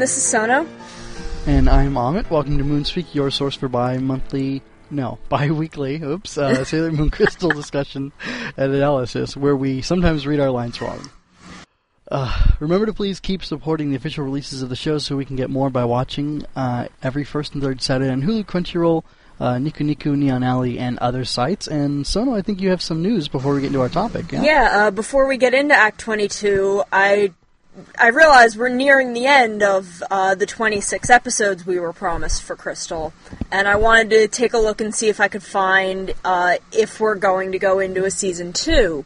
This is Sono. And I'm Amit. Welcome to Moonspeak, your source for bi-monthly, no, bi-weekly, oops, uh, Sailor Moon Crystal discussion and analysis, where we sometimes read our lines wrong. Uh, remember to please keep supporting the official releases of the show so we can get more by watching uh, every first and third Saturday on Hulu, Crunchyroll, uh, Nico Nico, Neon Alley, and other sites. And Sono, I think you have some news before we get into our topic. Yeah. Yeah, uh, before we get into Act 22, I I realize we're nearing the end of uh, the 26 episodes we were promised for Crystal, and I wanted to take a look and see if I could find uh, if we're going to go into a season two.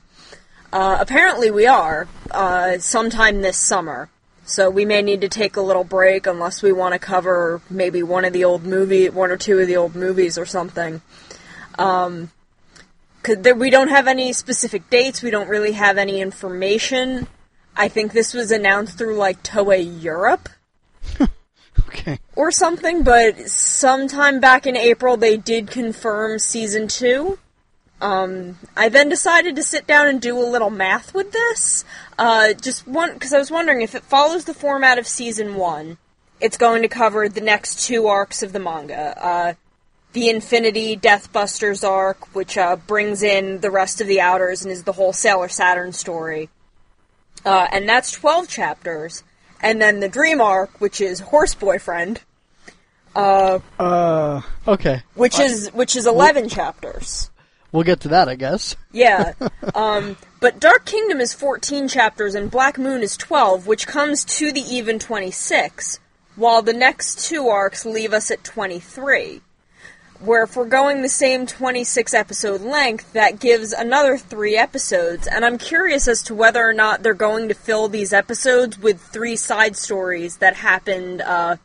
Uh, apparently, we are uh, sometime this summer, so we may need to take a little break unless we want to cover maybe one of the old movie, one or two of the old movies or something. Um, we don't have any specific dates. We don't really have any information. I think this was announced through like Toei Europe Okay. or something, but sometime back in April they did confirm season two. Um, I then decided to sit down and do a little math with this. Uh, just one because I was wondering if it follows the format of season one, it's going to cover the next two arcs of the manga. Uh, the Infinity Deathbusters arc, which uh, brings in the rest of the Outers and is the whole Sailor Saturn story. Uh, and that's 12 chapters. And then the Dream arc, which is Horse Boyfriend, uh, Uh, okay. which is which is 11 chapters. We'll get to that, I guess. Yeah. Um, but Dark Kingdom is 14 chapters and Black Moon is 12, which comes to the even 26, while the next two arcs leave us at 23. Where if we're going the same 26 episode length, that gives another three episodes, and I'm curious as to whether or not they're going to fill these episodes with three side stories that happened uh,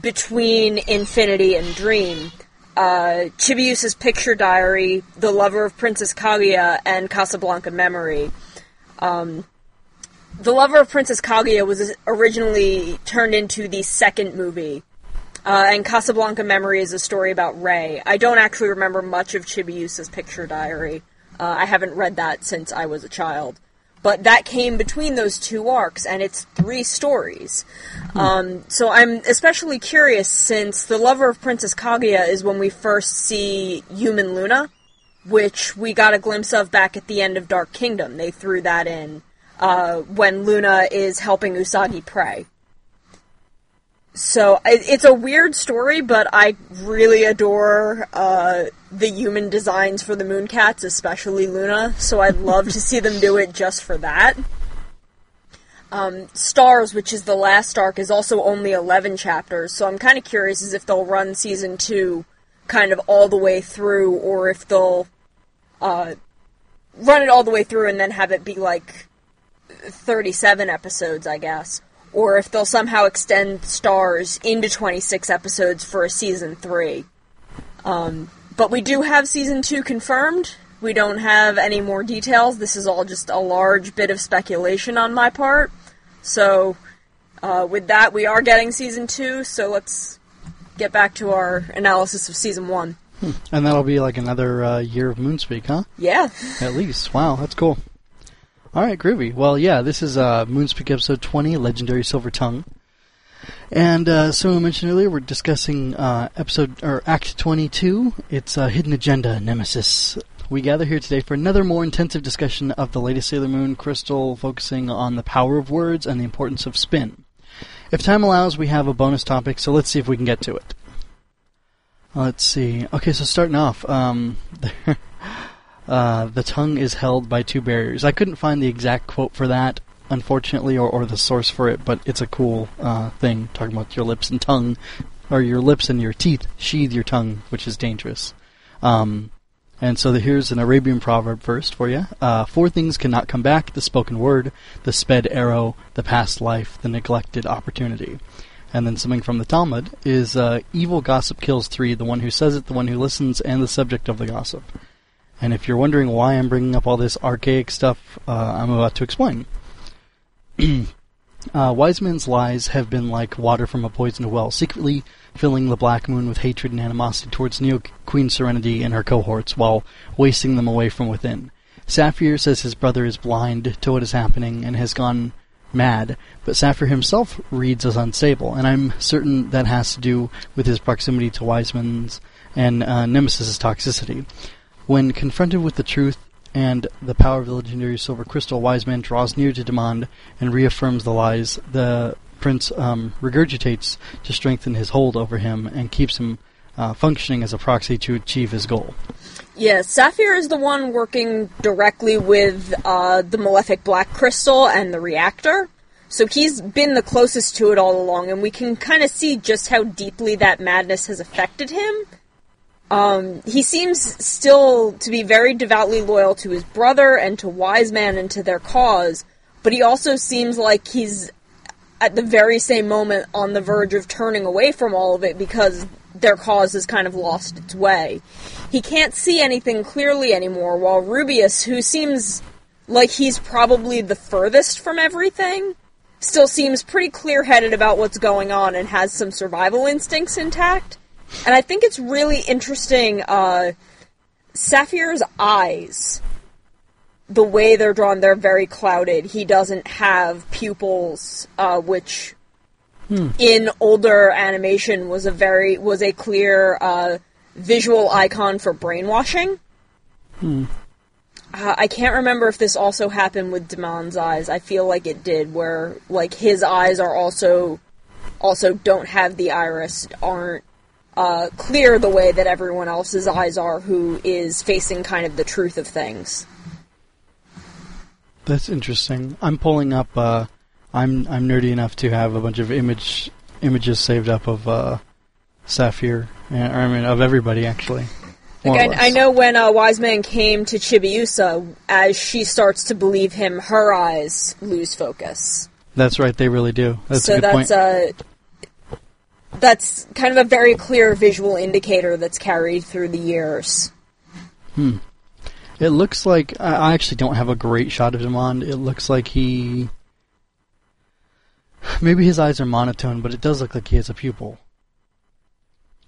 between Infinity and Dream. Uh, Chibiusa's Picture Diary, The Lover of Princess Kaguya, and Casablanca Memory. Um, the Lover of Princess Kaguya was originally turned into the second movie, uh, and Casablanca Memory is a story about Ray. I don't actually remember much of Chibiusa's Picture Diary. Uh, I haven't read that since I was a child. But that came between those two arcs, and it's three stories. Um, so I'm especially curious since The Lover of Princess Kaguya is when we first see Human Luna, which we got a glimpse of back at the end of Dark Kingdom. They threw that in uh, when Luna is helping Usagi pray. So it, it's a weird story, but I really adore uh, the human designs for the Mooncats, especially Luna. So I'd love to see them do it just for that. Um, Stars, which is the last arc, is also only 11 chapters, so I'm kind of curious as if they'll run season 2 kind of all the way through, or if they'll uh, run it all the way through and then have it be like 37 episodes, I guess. Or if they'll somehow extend Stars into 26 episodes for a season 3. Um, but we do have season 2 confirmed. We don't have any more details. This is all just a large bit of speculation on my part. So, uh, with that, we are getting season 2, so let's get back to our analysis of season 1. And that'll be like another uh, year of Moonspeak, huh? Yeah. At least. Wow, that's cool. All right, groovy. Well, yeah, this is uh, Moonspeak episode 20, Legendary Silver Tongue. And uh, so I mentioned earlier, we're discussing uh, episode or Act 22. It's uh, Hidden Agenda Nemesis. We gather here today for another more intensive discussion of the latest Sailor Moon crystal, focusing on the power of words and the importance of spin. If time allows, we have a bonus topic, so let's see if we can get to it. Let's see. Okay, so starting off, um, uh, the tongue is held by two barriers. I couldn't find the exact quote for that, unfortunately, or, or the source for it, but it's a cool uh, thing talking about your lips and tongue, or your lips and your teeth sheathe your tongue, which is dangerous. Um, and so the, here's an Arabian proverb first for you. Uh, four things cannot come back the spoken word, the sped arrow, the past life, the neglected opportunity. And then something from the Talmud is uh, evil gossip kills three the one who says it, the one who listens, and the subject of the gossip. And if you're wondering why I'm bringing up all this archaic stuff, uh, I'm about to explain. uh, wise men's lies have been like water from a poisoned well, secretly filling the Black Moon with hatred and animosity towards Neo Queen Serenity and her cohorts, while wasting them away from within. Sapphire says his brother is blind to what is happening and has gone mad, but Saphir himself reads as unstable, and I'm certain that has to do with his proximity to Wiseman's and uh, Nemesis' toxicity. When confronted with the truth and the power of the legendary silver crystal, Wiseman draws near to Demand and reaffirms the lies. The prince um, regurgitates to strengthen his hold over him and keeps him uh, functioning as a proxy to achieve his goal. Yeah, Sapphire is the one working directly with uh, the malefic black crystal and the reactor. So he's been the closest to it all along, and we can kind of see just how deeply that madness has affected him. Um, he seems still to be very devoutly loyal to his brother and to Wise Man and to their cause, but he also seems like he's at the very same moment on the verge of turning away from all of it because their cause has kind of lost its way. He can't see anything clearly anymore, while Rubius, who seems like he's probably the furthest from everything, still seems pretty clear headed about what's going on and has some survival instincts intact. And I think it's really interesting, uh, Saphir's eyes. The way they're drawn, they're very clouded. He doesn't have pupils, uh, which in older animation was a very was a clear uh, visual icon for brainwashing. Uh, I can't remember if this also happened with Demand's eyes. I feel like it did, where like his eyes are also also don't have the iris, aren't uh, clear the way that everyone else's eyes are, who is facing kind of the truth of things. That's interesting. I'm pulling up. Uh, I'm I'm nerdy enough to have a bunch of image images saved up of uh, Saphir, uh, or I mean of everybody actually. Like. I, I know when a uh, Wiseman came to Chibiusa, as she starts to believe him, her eyes lose focus. That's right. They really do. That's so a good that's point. uh, that's kind of a very clear visual indicator that's carried through the years. It looks like I actually don't have a great shot of Demand. It looks like he maybe his eyes are monotone, but it does look like he has a pupil.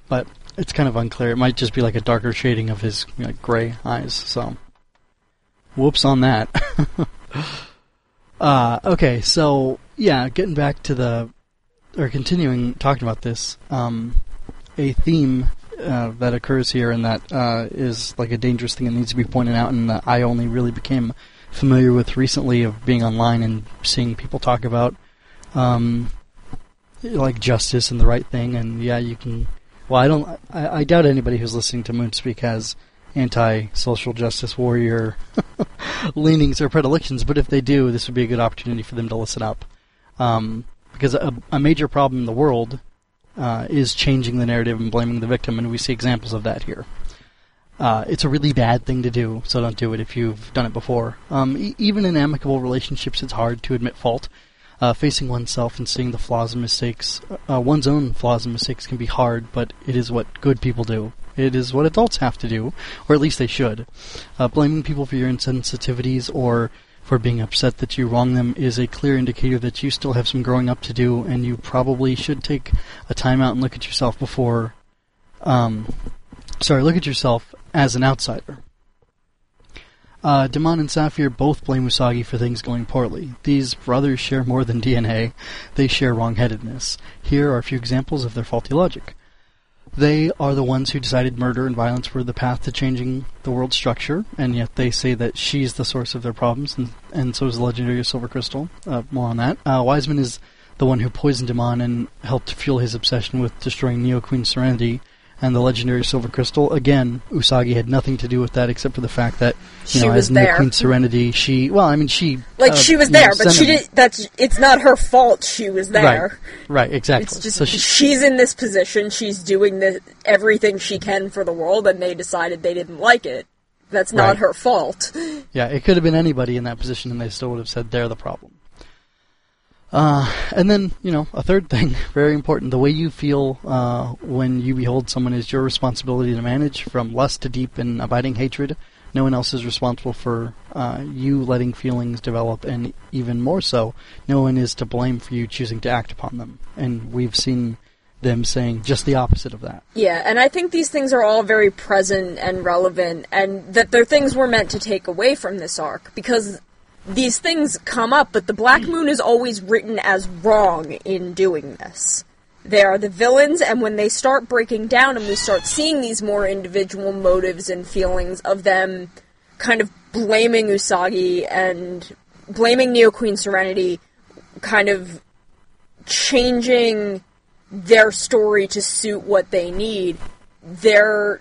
But it's kind of unclear. It might just be like a darker shading of his like, gray eyes. So, whoops on that. uh, okay, so yeah, getting back to the or continuing talking about this, um, a theme uh, that occurs here and that uh, is like a dangerous thing that needs to be pointed out and that I only really became familiar with recently of being online and seeing people talk about um, like justice and the right thing. And yeah you can well I don't I, I doubt anybody who's listening to Moonspeak has anti-social justice warrior leanings or predilections but if they do this would be a good opportunity for them to listen up. Um, because a, a major problem in the world uh, is changing the narrative and blaming the victim, and we see examples of that here. Uh, it's a really bad thing to do, so don't do it if you've done it before. Um, e- even in amicable relationships, it's hard to admit fault. Uh, facing oneself and seeing the flaws and mistakes, uh, one's own flaws and mistakes can be hard, but it is what good people do. It is what adults have to do, or at least they should. Uh, blaming people for your insensitivities or for being upset that you wrong them is a clear indicator that you still have some growing up to do, and you probably should take a time out and look at yourself before. Um, sorry, look at yourself as an outsider. Uh, Demand and Saphir both blame Usagi for things going poorly. These brothers share more than DNA. They share wrongheadedness. Here are a few examples of their faulty logic. They are the ones who decided murder and violence were the path to changing the world's structure, and yet they say that she's the source of their problems, and, and so is the legendary Silver Crystal. Uh, more on that. Uh, Wiseman is the one who poisoned Demand and helped fuel his obsession with destroying Neo Queen Serenity and the legendary Silver Crystal. Again, Usagi had nothing to do with that except for the fact that you She know, as there. Queen Serenity, she well, I mean, she Like uh, she was you know, there, but she him- did. That's it's not her fault. She was there. Right, right, exactly. It's just so she, she's in this position. She's doing the everything she can for the world, and they decided they didn't like it. That's not Right. her fault. Yeah, it could have been anybody in that position, and they still would have said they're the problem. Uh, and then, you know, a third thing, very important, the way you feel uh, when you behold someone is your responsibility to manage, from lust to deep and abiding hatred. No one else is responsible for uh, you letting feelings develop, and even more so, no one is to blame for you choosing to act upon them. And we've seen them saying just the opposite of that. Yeah, and I think these things are all very present and relevant, and that they're things we're meant to take away from this arc because these things come up, but the Black Moon is always written as wrong in doing this. They are the villains, and when they start breaking down and we start seeing these more individual motives and feelings of them kind of blaming Usagi and blaming Neo Queen Serenity, kind of changing their story to suit what they need, their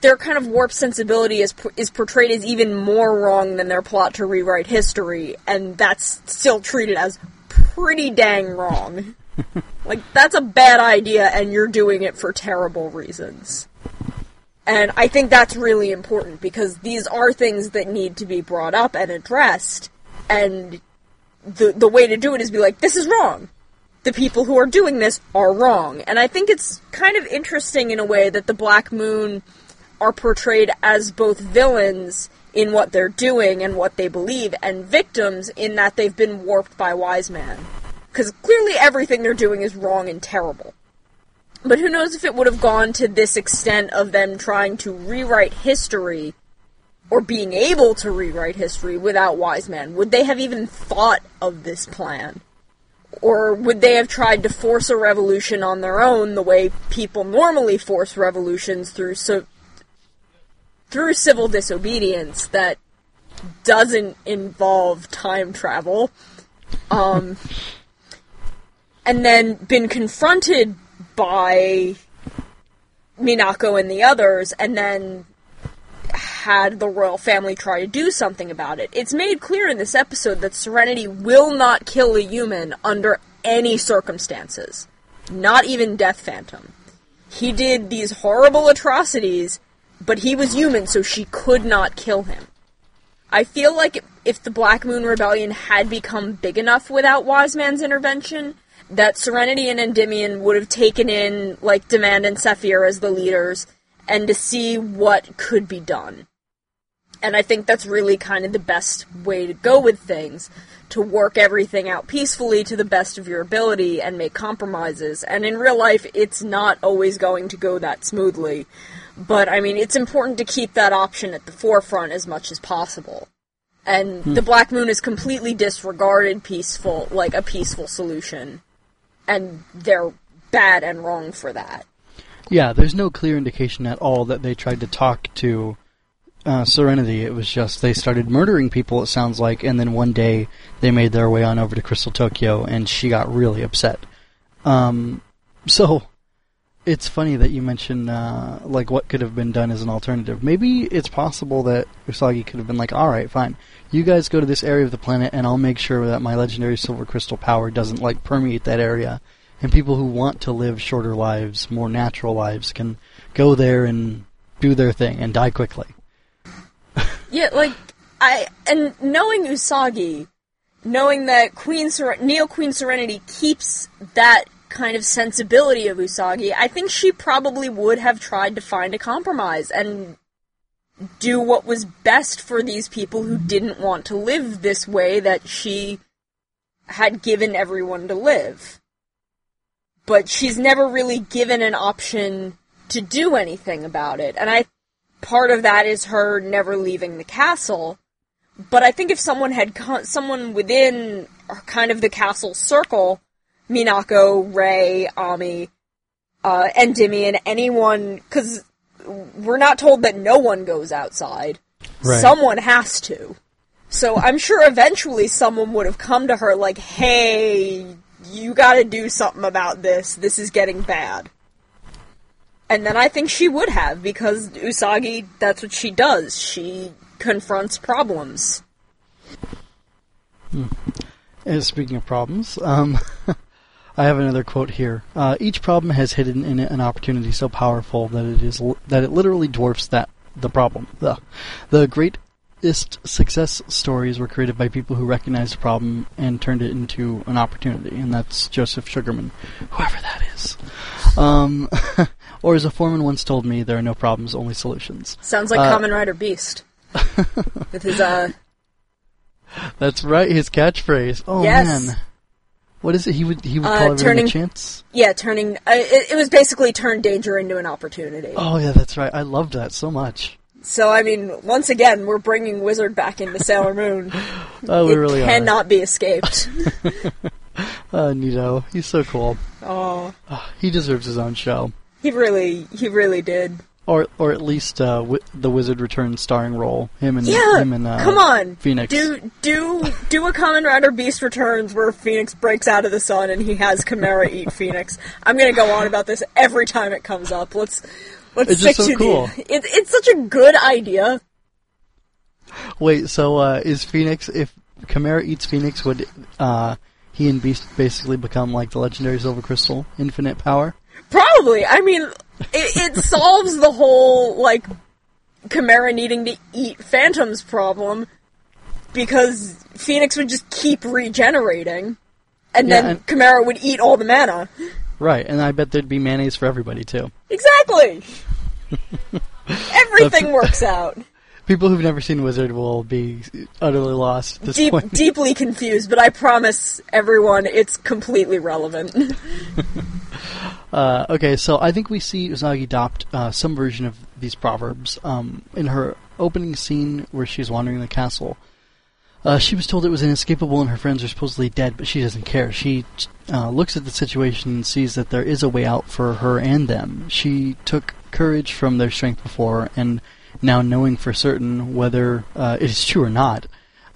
their kind of warped sensibility is is portrayed as even more wrong than their plot to rewrite history, and that's still treated as pretty dang wrong. like that's a bad idea, and you're doing it for terrible reasons. And I think that's really important because these are things that need to be brought up and addressed, and the the way to do it is be like, this is wrong. The people who are doing this are wrong. And I think it's kind of interesting in a way that the Black Moon are portrayed as both villains in what they're doing and what they believe, and victims in that they've been warped by Wise Man. Because clearly everything they're doing is wrong and terrible. But who knows if it would have gone to this extent of them trying to rewrite history or being able to rewrite history without Wise Man? Would they have even thought of this plan? Or would they have tried to force a revolution on their own the way people normally force revolutions through so through civil disobedience that doesn't involve time travel? Um and then been confronted by Minako and the others and then had the royal family try to do something about it. It's made clear in this episode that Serenity will not kill a human under any circumstances. Not even Death Phantom. He did these horrible atrocities, but he was human, so she could not kill him. I feel like if the Black Moon Rebellion had become big enough without Wise Man's intervention, that Serenity and Endymion would have taken in, like, Demand and Saphir as the leaders, and to see what could be done. And I think that's really kind of the best way to go with things to work everything out peacefully to the best of your ability and make compromises. And in real life, it's not always going to go that smoothly. But I mean, it's important to keep that option at the forefront as much as possible. And hmm. the Black Moon is completely disregarded peaceful, like a peaceful solution. And they're bad and wrong for that. Yeah, there's no clear indication at all that they tried to talk to uh, Serenity, it was just they started murdering people. It sounds like, and then one day they made their way on over to Crystal Tokyo, and she got really upset. Um, so it's funny that you mentioned uh, like what could have been done as an alternative. Maybe it's possible that Usagi could have been like, "All right, fine, you guys go to this area of the planet, and I'll make sure that my legendary silver crystal power doesn't like permeate that area." And people who want to live shorter lives, more natural lives, can go there and do their thing and die quickly. Yeah, like I and knowing Usagi, knowing that Queen Neo Queen Serenity keeps that kind of sensibility of Usagi, I think she probably would have tried to find a compromise and do what was best for these people who didn't want to live this way that she had given everyone to live. But she's never really given an option to do anything about it. And I part of that is her never leaving the castle. But I think if someone had someone within kind of the castle circle, Minako, Rei, Ami, uh, Endymion, anyone, because we're not told that no one goes outside. Right. Someone has to. So I'm sure eventually someone would have come to her like, hey, you gotta do something about this. This is getting bad. And then I think she would have, because Usagi, that's what she does. She confronts problems. Hmm. And speaking of problems, um, I have another quote here. Uh, Each problem has hidden in it an opportunity so powerful that it is that it literally dwarfs that the problem. The, the greatest success stories were created by people who recognized a problem and turned it into an opportunity, and that's Joseph Sugarman, whoever that is. Um, or as a foreman once told me, there are no problems, only solutions. Sounds like uh, Kamen Rider Beast. With his, uh... That's right, his catchphrase. Oh, yes. man. What is it? He would he would uh, call everything a chance. Yeah, turning. Uh, it, it, was basically turn danger into an opportunity. Oh yeah, that's right. I loved that so much. So I mean, once again, we're bringing Wizard back into Sailor Moon. Oh, we it really cannot be escaped. are. Uh, Nito, he's so cool. oh, He deserves his own show, he really, he really did. Or or at least uh, wi- the Wizard Returns starring role. Him and Yeah, him and uh, come on, Phoenix. Do do do a Kamen Rider Beast Returns where Phoenix breaks out of the sun and he has Chimera eat Phoenix. I'm gonna go on about this every time it comes up. Let's let's It's stick just so to cool. the. It, it's such a good idea. Wait, so uh, is Phoenix if Chimera eats Phoenix, would uh, he and Beast basically become like the legendary Silver Crystal, infinite power? Probably. I mean, it, it solves the whole like Chimera needing to eat Phantom's problem because Phoenix would just keep regenerating, and Yeah, then and- Chimera would eat all the mana. Right, and I bet there'd be mayonnaise for everybody too. Exactly. Everything works out. People who've never seen Wizard will be utterly lost at this Deep, point. deeply confused, but I promise everyone it's completely relevant. Uh, okay, so I think we see Usagi adopt uh, some version of these proverbs um, in her opening scene where she's wandering the castle. Uh, she was told it was inescapable and her friends are supposedly dead, but she doesn't care. She uh, looks at the situation and sees that there is a way out for her and them. She took courage from their strength before, and now knowing for certain whether uh, it is true or not,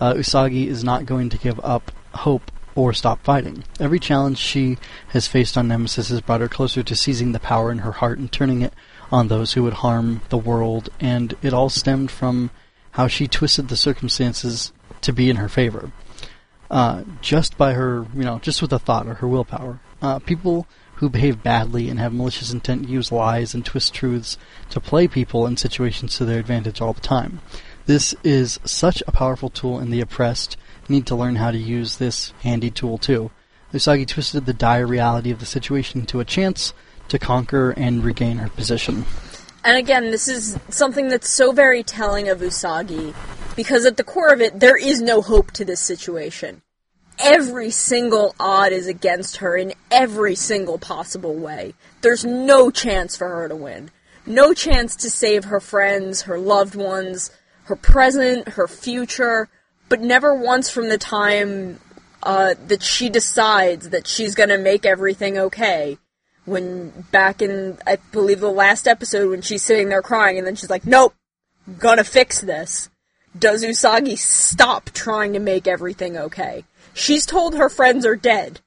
uh, Usagi is not going to give up hope or stop fighting. Every challenge she has faced on Nemesis has brought her closer to seizing the power in her heart and turning it on those who would harm the world, and it all stemmed from how she twisted the circumstances to be in her favor. Uh, just by her, you know, just with a thought or her willpower. Uh, people who behave badly and have malicious intent use lies and twist truths to play people in situations to their advantage all the time. This is such a powerful tool, and the oppressed need to learn how to use this handy tool too. Usagi twisted the dire reality of the situation into a chance to conquer and regain her position. And again, this is something that's so very telling of Usagi, because at the core of it, there is no hope to this situation. Every single odd is against her in every single possible way. There's no chance for her to win. No chance to save her friends, her loved ones, her present, her future, but never once from the time uh, that she decides that she's gonna make everything okay when back in I believe the last episode when she's sitting there crying and then she's like, Nope, gonna fix this. Does Usagi stop trying to make everything okay? She's told her friends are dead.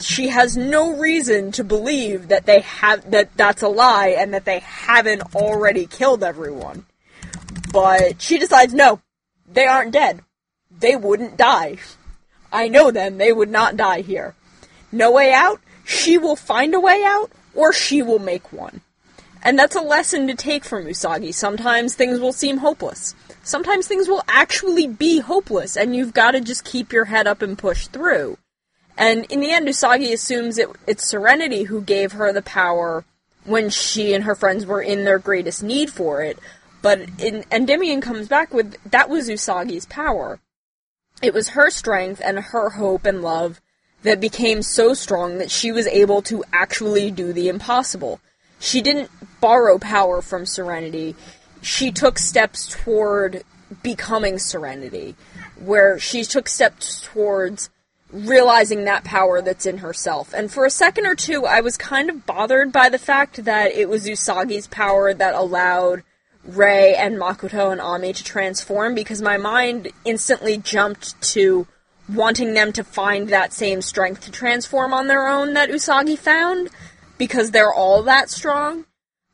She has no reason to believe that they have that that's a lie and that they haven't already killed everyone. But she decides no, they aren't dead. They wouldn't die. I know them, they would not die here. No way out? She will find a way out, or she will make one. And that's a lesson to take from Usagi. Sometimes things will seem hopeless. Sometimes things will actually be hopeless, and you've got to just keep your head up and push through. And in the end, Usagi assumes it, it's Serenity who gave her the power when she and her friends were in their greatest need for it. But in, Endymion comes back with that was Usagi's power. It was her strength and her hope and love that became so strong that she was able to actually do the impossible. She didn't borrow power from Serenity. She took steps toward becoming Serenity, where she took steps towards realizing that power that's in herself. And for a second or two, I was kind of bothered by the fact that it was Usagi's power that allowed Rei and Makoto and Ami to transform because my mind instantly jumped to wanting them to find that same strength to transform on their own that Usagi found because they're all that strong.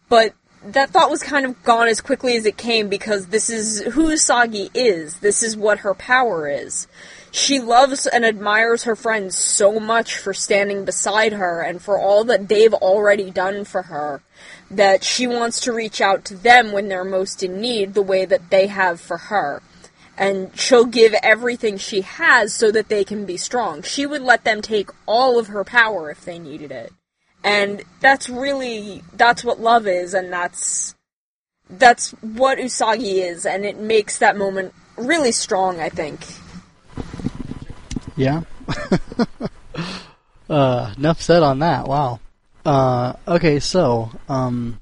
But that thought was kind of gone as quickly as it came because this is who Usagi is. This is what her power is. She loves and admires her friends so much for standing beside her and for all that they've already done for her that she wants to reach out to them when they're most in need the way that they have for her. And she'll give everything she has so that they can be strong. She would let them take all of her power if they needed it. And that's really that's what love is and that's that's what Usagi is and it makes that moment really strong, I think. Yeah. uh, enough said on that. Wow. Uh, okay, so um,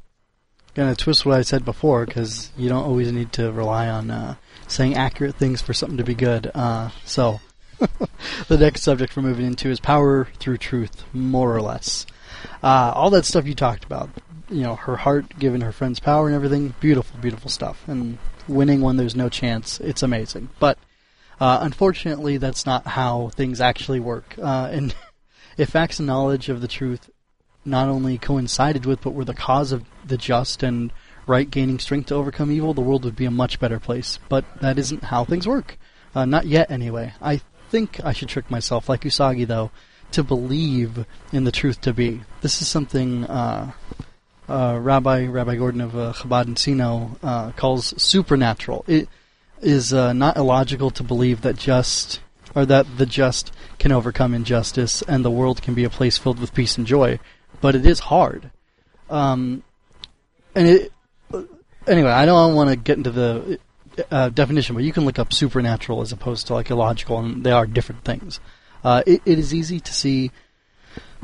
gonna twist what I said before because you don't always need to rely on uh, saying accurate things for something to be good. Uh, so, the next subject we're moving into is power through truth, more or less. Uh, all that stuff you talked about, you know, her heart giving her friends power and everything, beautiful, beautiful stuff. And winning when there's no chance, it's amazing. But uh, unfortunately, that's not how things actually work. Uh, and if facts and knowledge of the truth not only coincided with, but were the cause of the just and right gaining strength to overcome evil, the world would be a much better place. But that isn't how things work. Uh, not yet, anyway. I think I should trick myself, like Usagi, though, to believe in the truth to be. This is something uh, uh, Rabbi Rabbi Gordon of uh, Chabad Encino uh, calls supernatural. It is uh, not illogical to believe that just or that the just can overcome injustice and the world can be a place filled with peace and joy, but it is hard. Um, and it anyway, I don't want to get into the uh, definition, but you can look up supernatural as opposed to like illogical, and they are different things. Uh, it, it is easy to see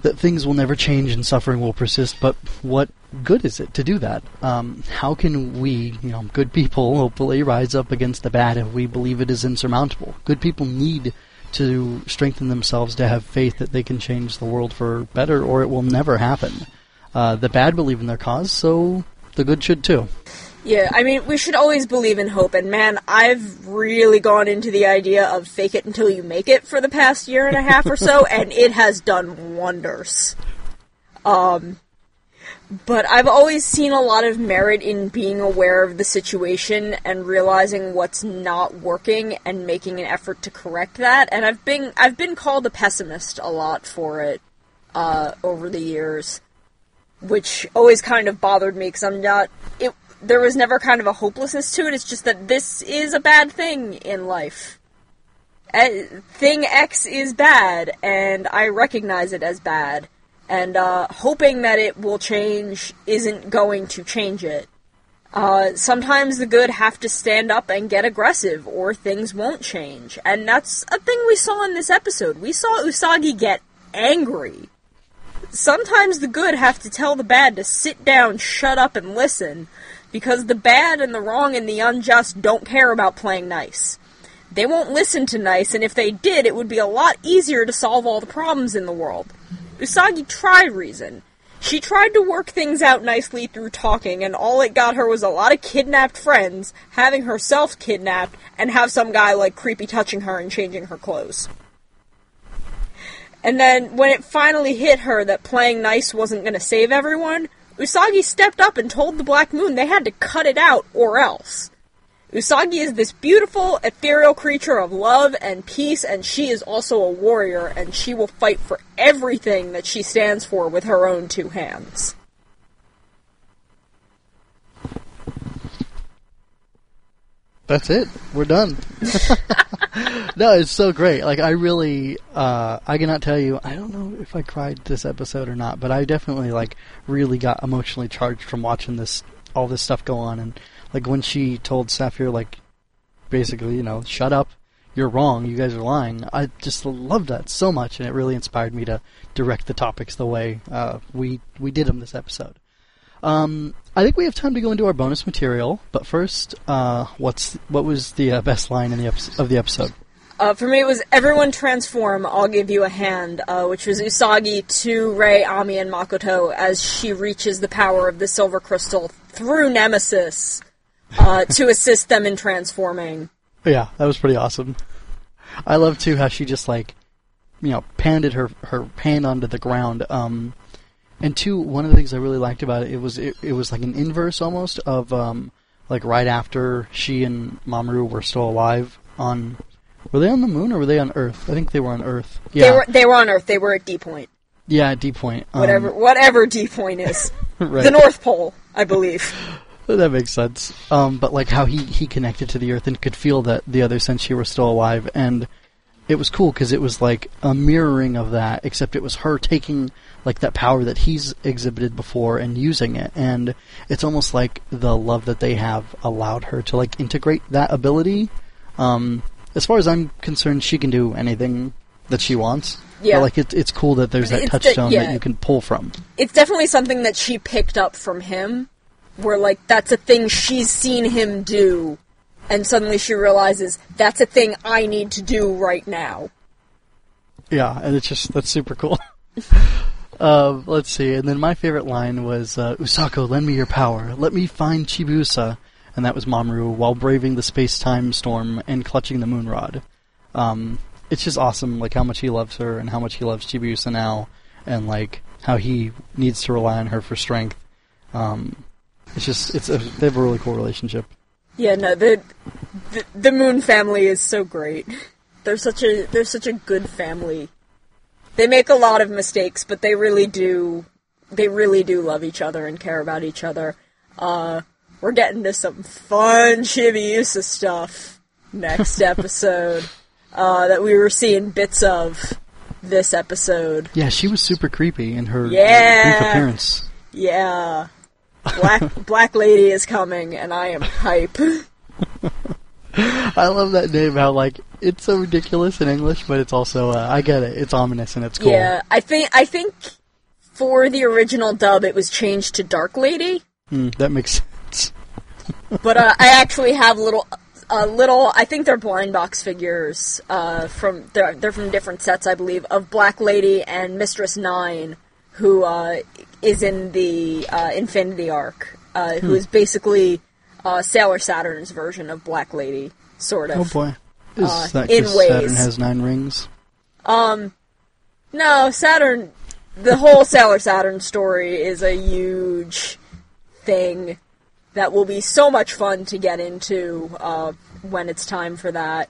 that things will never change and suffering will persist, but what good is it to do that? Um, how can we, you know, good people, hopefully rise up against the bad if we believe it is insurmountable? Good people need to strengthen themselves to have faith that they can change the world for better, or it will never happen. Uh, the bad believe in their cause, so the good should too. Yeah, I mean, we should always believe in hope, and man, I've really gone into the idea of fake it until you make it for the past year and a half or so, and it has done wonders. Um, but I've always seen a lot of merit in being aware of the situation and realizing what's not working and making an effort to correct that. And I've been I've been called a pessimist a lot for it uh, over the years, which always kind of bothered me because I'm not it there was never kind of a hopelessness to it. It's just that this is a bad thing in life. Thing X is bad, and I recognize it as bad. And uh, hoping that it will change isn't going to change it. Uh, sometimes the good have to stand up and get aggressive, or things won't change. And that's a thing we saw in this episode. We saw Usagi get angry. Sometimes the good have to tell the bad to sit down, shut up, and listen, because the bad and the wrong and the unjust don't care about playing nice. They won't listen to nice, and if they did, it would be a lot easier to solve all the problems in the world. Usagi tried reason. She tried to work things out nicely through talking, and all it got her was a lot of kidnapped friends, having herself kidnapped, and have some guy like creepy touching her and changing her clothes. And then when it finally hit her that playing nice wasn't going to save everyone, Usagi stepped up and told the Black Moon they had to cut it out or else. Usagi is this beautiful, ethereal creature of love and peace, and she is also a warrior, and she will fight for everything that she stands for with her own two hands. That's it. We're done. no, it's so great. Like I really, uh, I cannot tell you. I don't know if I cried this episode or not, but I definitely like really got emotionally charged from watching this, all this stuff go on, and like when she told Sapphire, like basically, you know, shut up, you're wrong, you guys are lying. I just loved that so much, and it really inspired me to direct the topics the way uh, we we did them this episode. Um, I think we have time to go into our bonus material, but first, uh, what's what was the uh, best line in the epi- of the episode? Uh, for me, it was everyone transform. I'll give you a hand, uh, which was Usagi to Rei, Ami, and Makoto as she reaches the power of the silver crystal through Nemesis uh, to assist them in transforming. Yeah, that was pretty awesome. I love too how she just like, you know, panded her her hand onto the ground. Um, and two, one of the things I really liked about it, it was it, it was like an inverse almost of um, like right after she and Mamoru were still alive on. Were they on the moon or were they on Earth? I think they were on Earth. Yeah, They were they were on Earth. They were at D point. yeah, D point. Um, Whatever whatever D point is. right. The North Pole, I believe. That makes sense. Um, but like how he he connected to the Earth and could feel that the other Senshi were still alive, and it was cool because it was like a mirroring of that, except it was her taking like that power that he's exhibited before and using it, and it's almost like the love that they have allowed her to like integrate that ability. Um, as far as I'm concerned, she can do anything that she wants. Yeah. But, like it's it's cool that there's that It's the- touchstone yeah. that you can pull from. It's definitely something that she picked up from him. where like that's a thing she's seen him do, and suddenly she realizes that's a thing I need to do right now. Yeah, and it's just that's super cool. um, let's see, and then my favorite line was uh, "Usako, lend me your power. Let me find Chibiusa," and that was Mamoru while braving the space-time storm and clutching the moon rod. Um, it's just awesome, like how much he loves her and how much he loves Chibiusa now, and like how he needs to rely on her for strength. Um, it's just it's a, they have a really cool relationship. Yeah, no, the, the the Moon family is so great. They're such a they're such a good family. They make a lot of mistakes, but they really do they really do love each other and care about each other. Uh, we're getting to some fun Chibiusa stuff next episode uh, that we were seeing bits of this episode. Yeah, she was super creepy in her Yeah. brief appearance. Yeah. Black Black Lady is coming and I am hype. I love that name. How like it's so ridiculous in English, but it's also uh, I get it. It's ominous and it's cool. Yeah, I think I think for the original dub it was changed to Dark Lady, Hmm, that makes sense. but uh, I actually have little a little I think they're blind box figures uh, from they're they're from different sets I believe of Black Lady and Mistress Nine who uh, is in the uh, Infinity arc uh, who is basically uh, Sailor Saturn's version of Black Lady sort of. Oh boy, is Uh, that in 'cause Saturn has nine rings? Um, No, Saturn. The whole Sailor Saturn story is a huge thing that will be so much fun to get into uh, when it's time for that,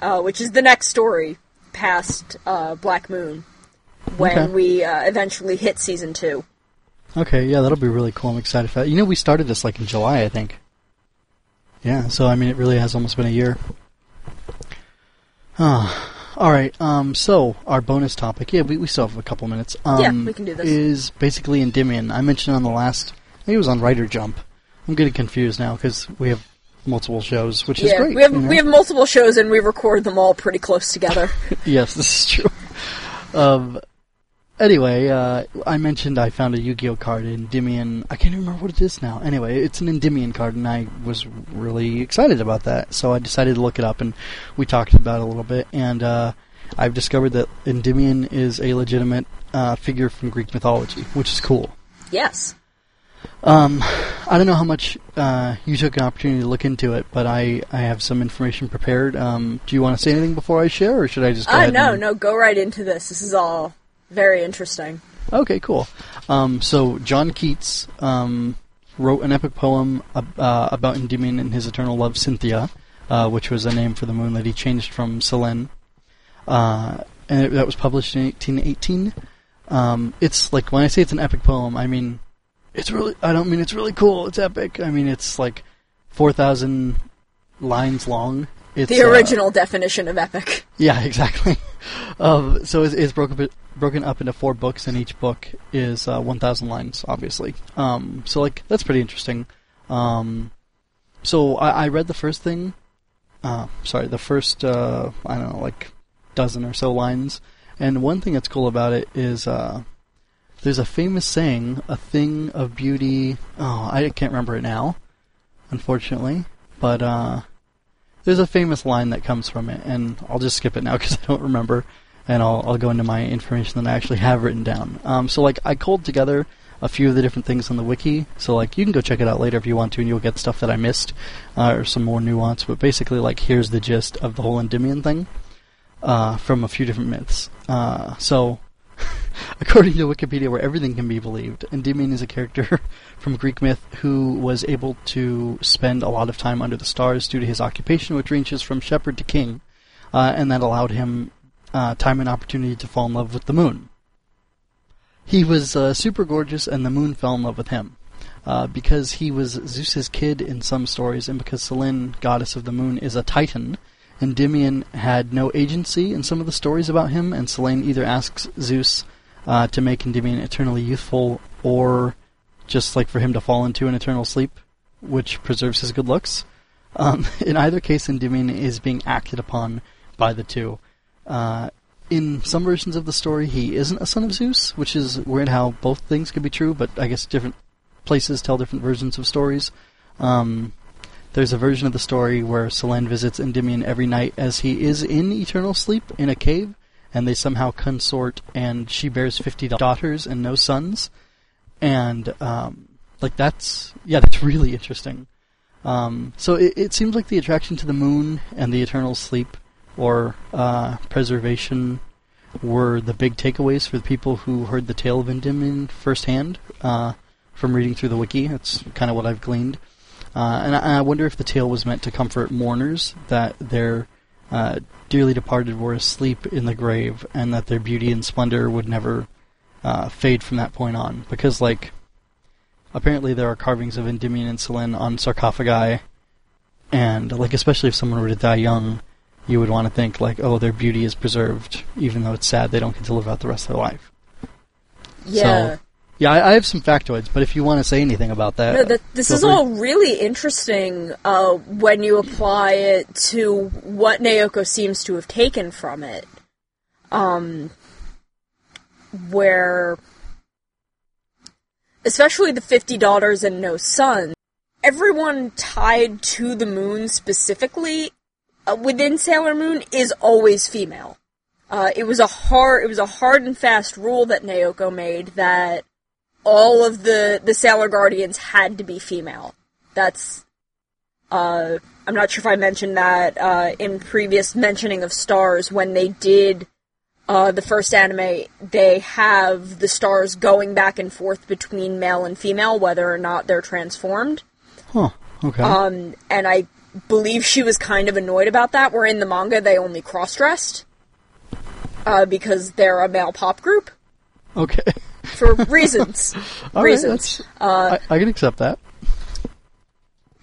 uh, which is the next story past uh, Black Moon when Okay. we uh, eventually hit season two. Okay, yeah, that'll be really cool. I'm excited for that. You know, we started this like in July, I think. Yeah, so I mean, it really has almost been a year. Ah, all right. Um, so our bonus topic, yeah, we, we still have a couple minutes. Um, Yeah, we can do this. Is basically Endymion. I mentioned on the last, I think it was on Rider Jump. I'm getting confused now because we have multiple shows, which is yeah, great. we have you know? we have multiple shows and we record them all pretty close together. yes, this is true. Um, anyway, uh, I mentioned I found a Yu-Gi-Oh card in Endymion. I can't remember what it is now. Anyway, it's an Endymion card, and I was really excited about that. So I decided to look it up, and we talked about it a little bit. And uh, I've discovered that Endymion is a legitimate uh, figure from Greek mythology, which is cool. yes. Um, I don't know how much uh, you took an opportunity to look into it, but I, I have some information prepared. Um, do you want to say anything before I share, or should I just go ahead no, and- no, go right into this. This is all very interesting. Okay, cool. Um, so John Keats um, wrote an epic poem ab- uh, about Endymion and his eternal love, Cynthia, uh, which was a name for the moon that he changed from Selene. Uh, and it, that was published in 1818. Um, it's like when I say it's an epic poem, I mean it's really. I don't mean it's really cool. It's epic. I mean it's like four thousand lines long. It's, The uh, original definition of epic. yeah, exactly. um, so it's, it's broken up- broken up into four books, and each book is uh, 1,000 lines, obviously. Um, so like that's pretty interesting. Um, so I, I read the first thing. Uh, sorry, the first uh, I don't know, like dozen or so lines. And one thing that's cool about it is uh, there's a famous saying, "A thing of beauty." Oh, I can't remember it now, unfortunately. But uh, there's a famous line that comes from it, and I'll just skip it now because I don't remember, and I'll, I'll go into my information that I actually have written down. Um, so like I culled together a few of the different things on the wiki, so like you can go check it out later if you want to, and you'll get stuff that I missed uh, or some more nuance. But basically, like here's the gist of the whole Endymion thing uh, from a few different myths. Uh, so. According to Wikipedia, where everything can be believed, Endymion is a character from Greek myth who was able to spend a lot of time under the stars due to his occupation, which ranges from shepherd to king, uh, and that allowed him uh, time and opportunity to fall in love with the moon. He was uh, super gorgeous, and the moon fell in love with him. Uh, because he was Zeus's kid in some stories, and because Selene, goddess of the moon, is a titan, Endymion had no agency in some of the stories about him, and Selene either asks Zeus uh, to make Endymion eternally youthful, or just like for him to fall into an eternal sleep, which preserves his good looks. Um, in either case, Endymion is being acted upon by the two. Uh, in some versions of the story, he isn't a son of Zeus, which is weird how both things could be true, but I guess different places tell different versions of stories. Um, there's a version of the story where Selene visits Endymion every night as he is in eternal sleep in a cave, and they somehow consort, and she bears 50 daughters and no sons. And, um, like, that's, yeah, that's really interesting. Um, so it, it seems like the attraction to the moon and the eternal sleep or uh, preservation were the big takeaways for the people who heard the tale of Endymion firsthand uh, from reading through the wiki. That's kind of what I've gleaned. Uh, and, I, wonder if the tale was meant to comfort mourners that their uh, dearly departed were asleep in the grave and that their beauty and splendor would never uh, fade from that point on. Because, like, apparently there are carvings of Endymion and on sarcophagi, and, like, especially if someone were to die young, you would want to think, like, oh, their beauty is preserved, even though it's sad they don't get to live out the rest of their life. Yeah. So, yeah, I, I, have some factoids, but if you want to say anything about that, no, this is free. all really interesting uh, when you apply it to what Naoko seems to have taken from it. Um, where, especially the fifty daughters and no sons, everyone tied to the moon specifically uh, within Sailor Moon is always female. Uh, it was a hard, it was a hard and fast rule that Naoko made that all of the the Sailor Guardians had to be female. That's uh, I'm not sure if I mentioned that uh, in previous mentioning of stars when they did uh, the first anime. They have the stars going back and forth between male and female, whether or not they're transformed. Huh. Okay. Um, and I believe she was kind of annoyed about that. Where in the manga they only cross dressed uh, because they're a male pop group. Okay. For reasons. reasons. Right, uh, I, I can accept that.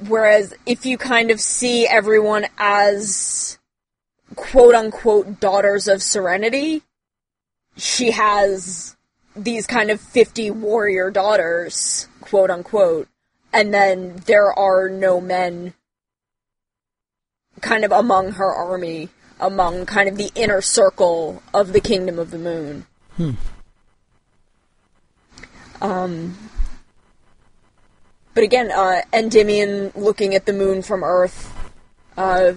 Whereas if you kind of see everyone as quote unquote daughters of serenity, she has these kind of 50 warrior daughters, quote unquote, and then there are no men kind of among her army, among kind of the inner circle of the Kingdom of the Moon. Hmm. Um, but again, uh, Endymion looking at the moon from Earth, uh,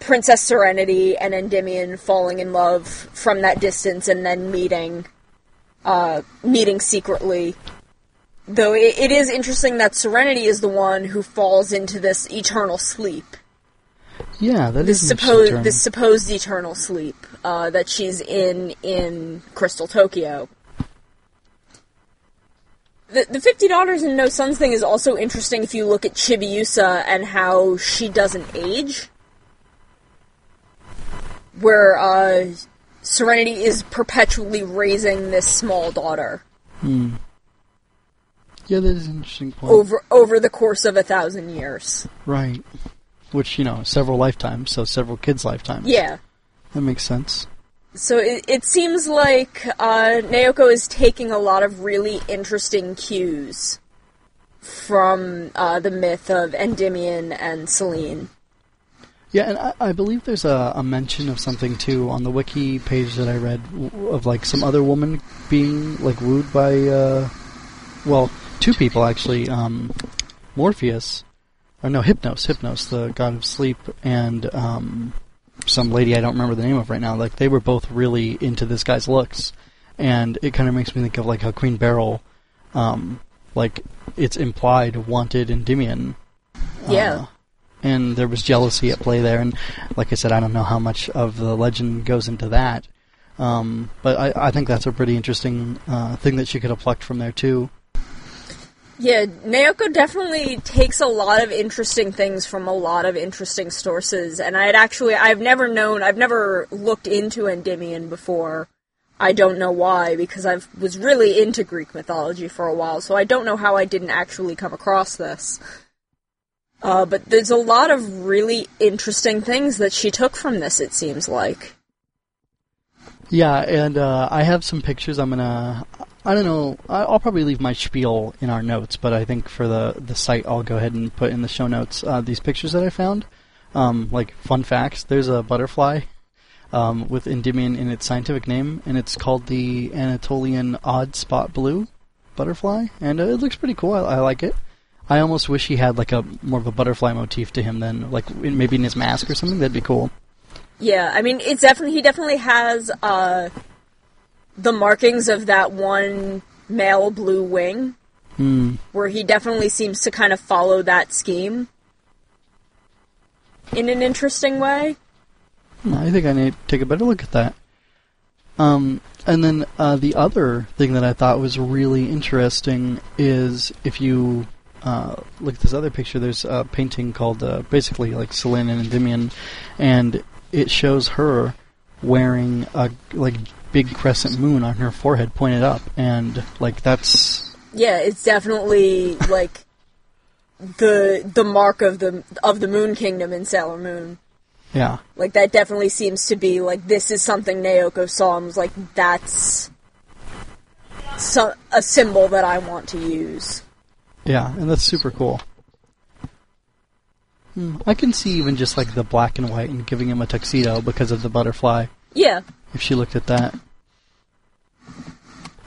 Princess Serenity and Endymion falling in love from that distance and then meeting, uh, meeting secretly. Though it, it is interesting that Serenity is the one who falls into this eternal sleep. Yeah, that this is supposed this supposed eternal sleep uh, that she's in in Crystal Tokyo the, the 50 daughters and no sons thing is also interesting if you look at Chibiusa and how she doesn't age. Where uh, Serenity is perpetually raising this small daughter. Hmm. Yeah, that is an interesting point. Over over the course of a thousand years. Right. Which, you know, several lifetimes, so several kids' lifetimes. Yeah. That makes sense. So it, it seems like uh, Naoko is taking a lot of really interesting cues from uh, the myth of Endymion and Selene. Yeah, and I, I believe there's a, a, mention of something too on the wiki page that I read of like some other woman being like wooed by, uh, well, two people actually, um, Morpheus, or no, Hypnos, Hypnos, the god of sleep, and um, some lady I don't remember the name of right now. Like they were both really into this guy's looks, and it kind of makes me think of like how Queen Beryl, um, like it's implied wanted Endymion. Yeah. Uh, and there was jealousy at play there, and like I said, I don't know how much of the legend goes into that. Um, but I, I think that's a pretty interesting uh, thing that she could have plucked from there too. Yeah, Naoko definitely takes a lot of interesting things from a lot of interesting sources, and I'd actually I've never known I've never looked into Endymion before. I don't know why because I was really into Greek mythology for a while, so I don't know how I didn't actually come across this. Uh, but there's a lot of really interesting things that she took from this. It seems like. Yeah, and uh, I have some pictures. I'm gonna I don't know. I'll probably leave my spiel in our notes, but I think for the the site, I'll go ahead and put in the show notes uh, these pictures that I found. Um, like fun facts: there's a butterfly um, with Endymion in its scientific name, and it's called the Anatolian odd spot blue butterfly, and uh, it looks pretty cool. I, I like it. I almost wish he had like a more of a butterfly motif to him than like maybe in his mask or something. That'd be cool. Yeah, I mean, it's definitely he definitely has uh, the markings of that one male blue wing, Hmm. where he definitely seems to kind of follow that scheme in an interesting way. I think I need to take a better look at that. Um, and then uh, the other thing that I thought was really interesting is if you uh, look at this other picture, there's a painting called uh, basically like Selene and Endymion, and it shows her wearing a like big crescent moon on her forehead, pointed up, and like that's Yeah, it's definitely like the the mark of the of the Moon Kingdom in Sailor Moon. yeah, Like that definitely seems to be like this is something Naoko saw and was like that's so, a symbol that I want to use. yeah, and that's super cool. Hmm, I can see even just like the black and white and giving him a tuxedo because of the butterfly. Yeah, if she looked at that.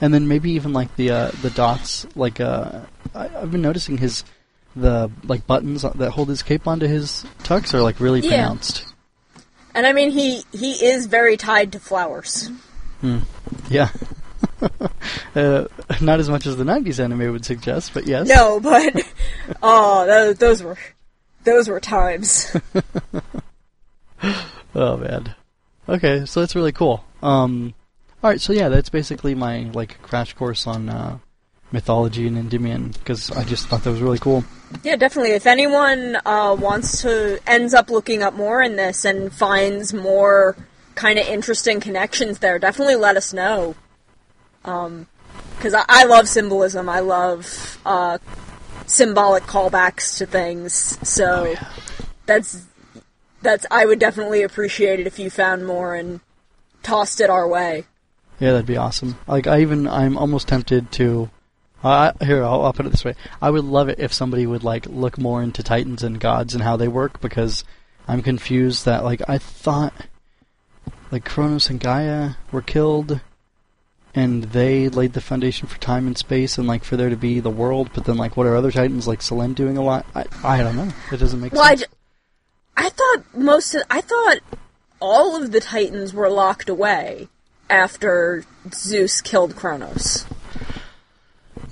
And then maybe even like the uh, the dots, like uh, I, I've been noticing his the like buttons that hold his cape onto his tux are like really Yeah. pronounced. and I mean he he is very tied to flowers. Yeah, uh, not as much as the '90s anime would suggest, but yes. No, but oh, those, those were those were times. Oh man. Okay, so that's really cool. Um, all right, so yeah, that's basically my like crash course on uh, mythology and Endymion because I just thought that was really cool. Yeah, definitely. If anyone uh, wants to ends up looking up more in this and finds more kind of interesting connections there, definitely let us know. Because I, I love symbolism. I love uh, symbolic callbacks to things. So that's that's. I would definitely appreciate it if you found more and tossed it our way. Yeah, that'd be awesome. Like, I even I'm almost tempted to. Uh, here, I'll, I'll put it this way: I would love it if somebody would like look more into Titans and gods and how they work because I'm confused. That like I thought, like Kronos and Gaia were killed, and they laid the foundation for time and space, and like for there to be the world. But then like, what are other Titans like Selene doing a lot? I I don't know. It doesn't make Well, I, sense. ju- I thought most of, I thought all of the Titans were locked away after Zeus killed Kronos.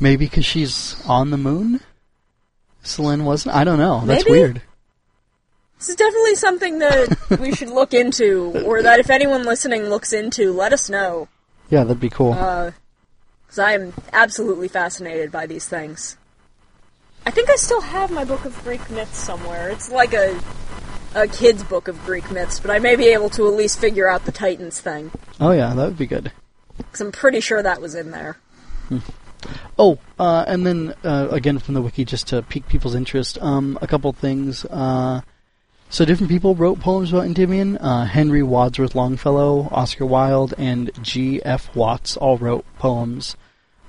Maybe because she's on the moon. Selene wasn't. I don't know. That's Maybe. weird. This is definitely something that we should look into, or that if anyone listening looks into, let us know. Yeah, that'd be cool. Uh, because I am absolutely fascinated by these things. I think I still have my book of Greek myths somewhere. It's like a a kid's book of Greek myths, but I may be able to at least figure out the Titans thing. oh yeah, that would be good. Because I'm pretty sure that was in there. Oh, uh, and then uh, again from the wiki, just to pique people's interest, um, a couple things. Uh, so different people wrote poems about Endymion. Uh, Henry Wadsworth Longfellow, Oscar Wilde, and G. F. Watts all wrote poems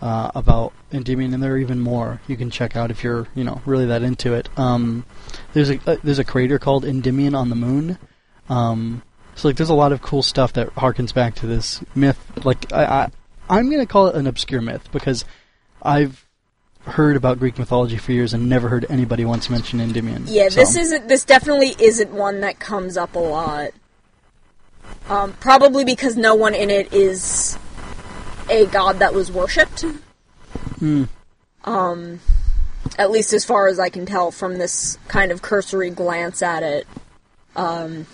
uh, about Endymion, and there are even more you can check out if you're, you know, really that into it. Um, there's a uh, there's a crater called Endymion on the moon. Um, so like, there's a lot of cool stuff that harkens back to this myth. Like, I, I I'm gonna call it an obscure myth because I've heard about Greek mythology for years and never heard anybody once mention Endymion. Yeah, So, this isn't. This definitely isn't one that comes up a lot. Um, probably because no one in it is a god that was worshipped. Um, at least as far as I can tell from this kind of cursory glance at it. Um,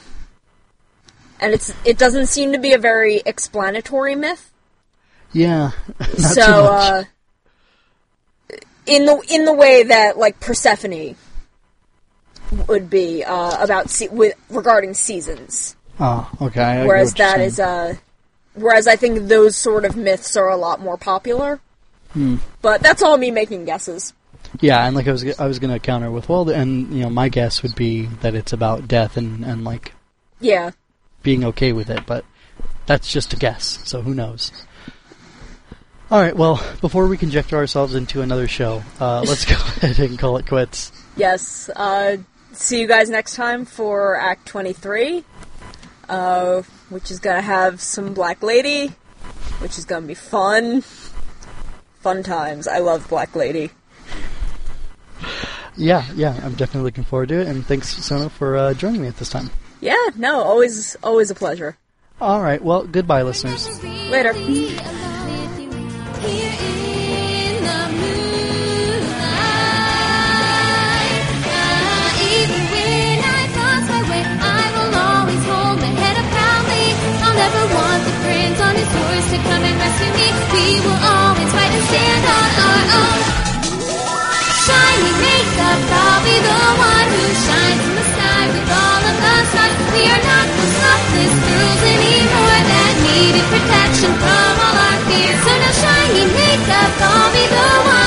and it's it doesn't seem to be a very explanatory myth. Yeah, so uh in the in the way that like Persephone would be uh, about se- with regarding seasons, oh, okay. I whereas that is you're that saying. is uh whereas I think those sort of myths are a lot more popular. Hmm. But that's all me making guesses. Yeah, and like I was, I was gonna counter with well, and you know, my guess would be that it's about death and and like Yeah. being okay with it, but that's just a guess. So who knows? All right. Well, before we conjecture ourselves into another show, uh, let's go ahead and call it quits. Yes. Uh, see you guys next time for Act 23, uh, which is going to have some Black Lady, which is going to be fun. fun times. I love Black Lady. Yeah, yeah, I'm definitely looking forward to it, and thanks, Sono, for uh, joining me at this time. Yeah, no, always, always a pleasure. All right, well, goodbye, listeners. Later. Here is me, we will always fight and stand on our own. Shining makeup, I'll be the one who shines in the sky with all of the stars. We are not the softest girls anymore that needed protection from all our fears. So now, shining makeup, I'll be the one.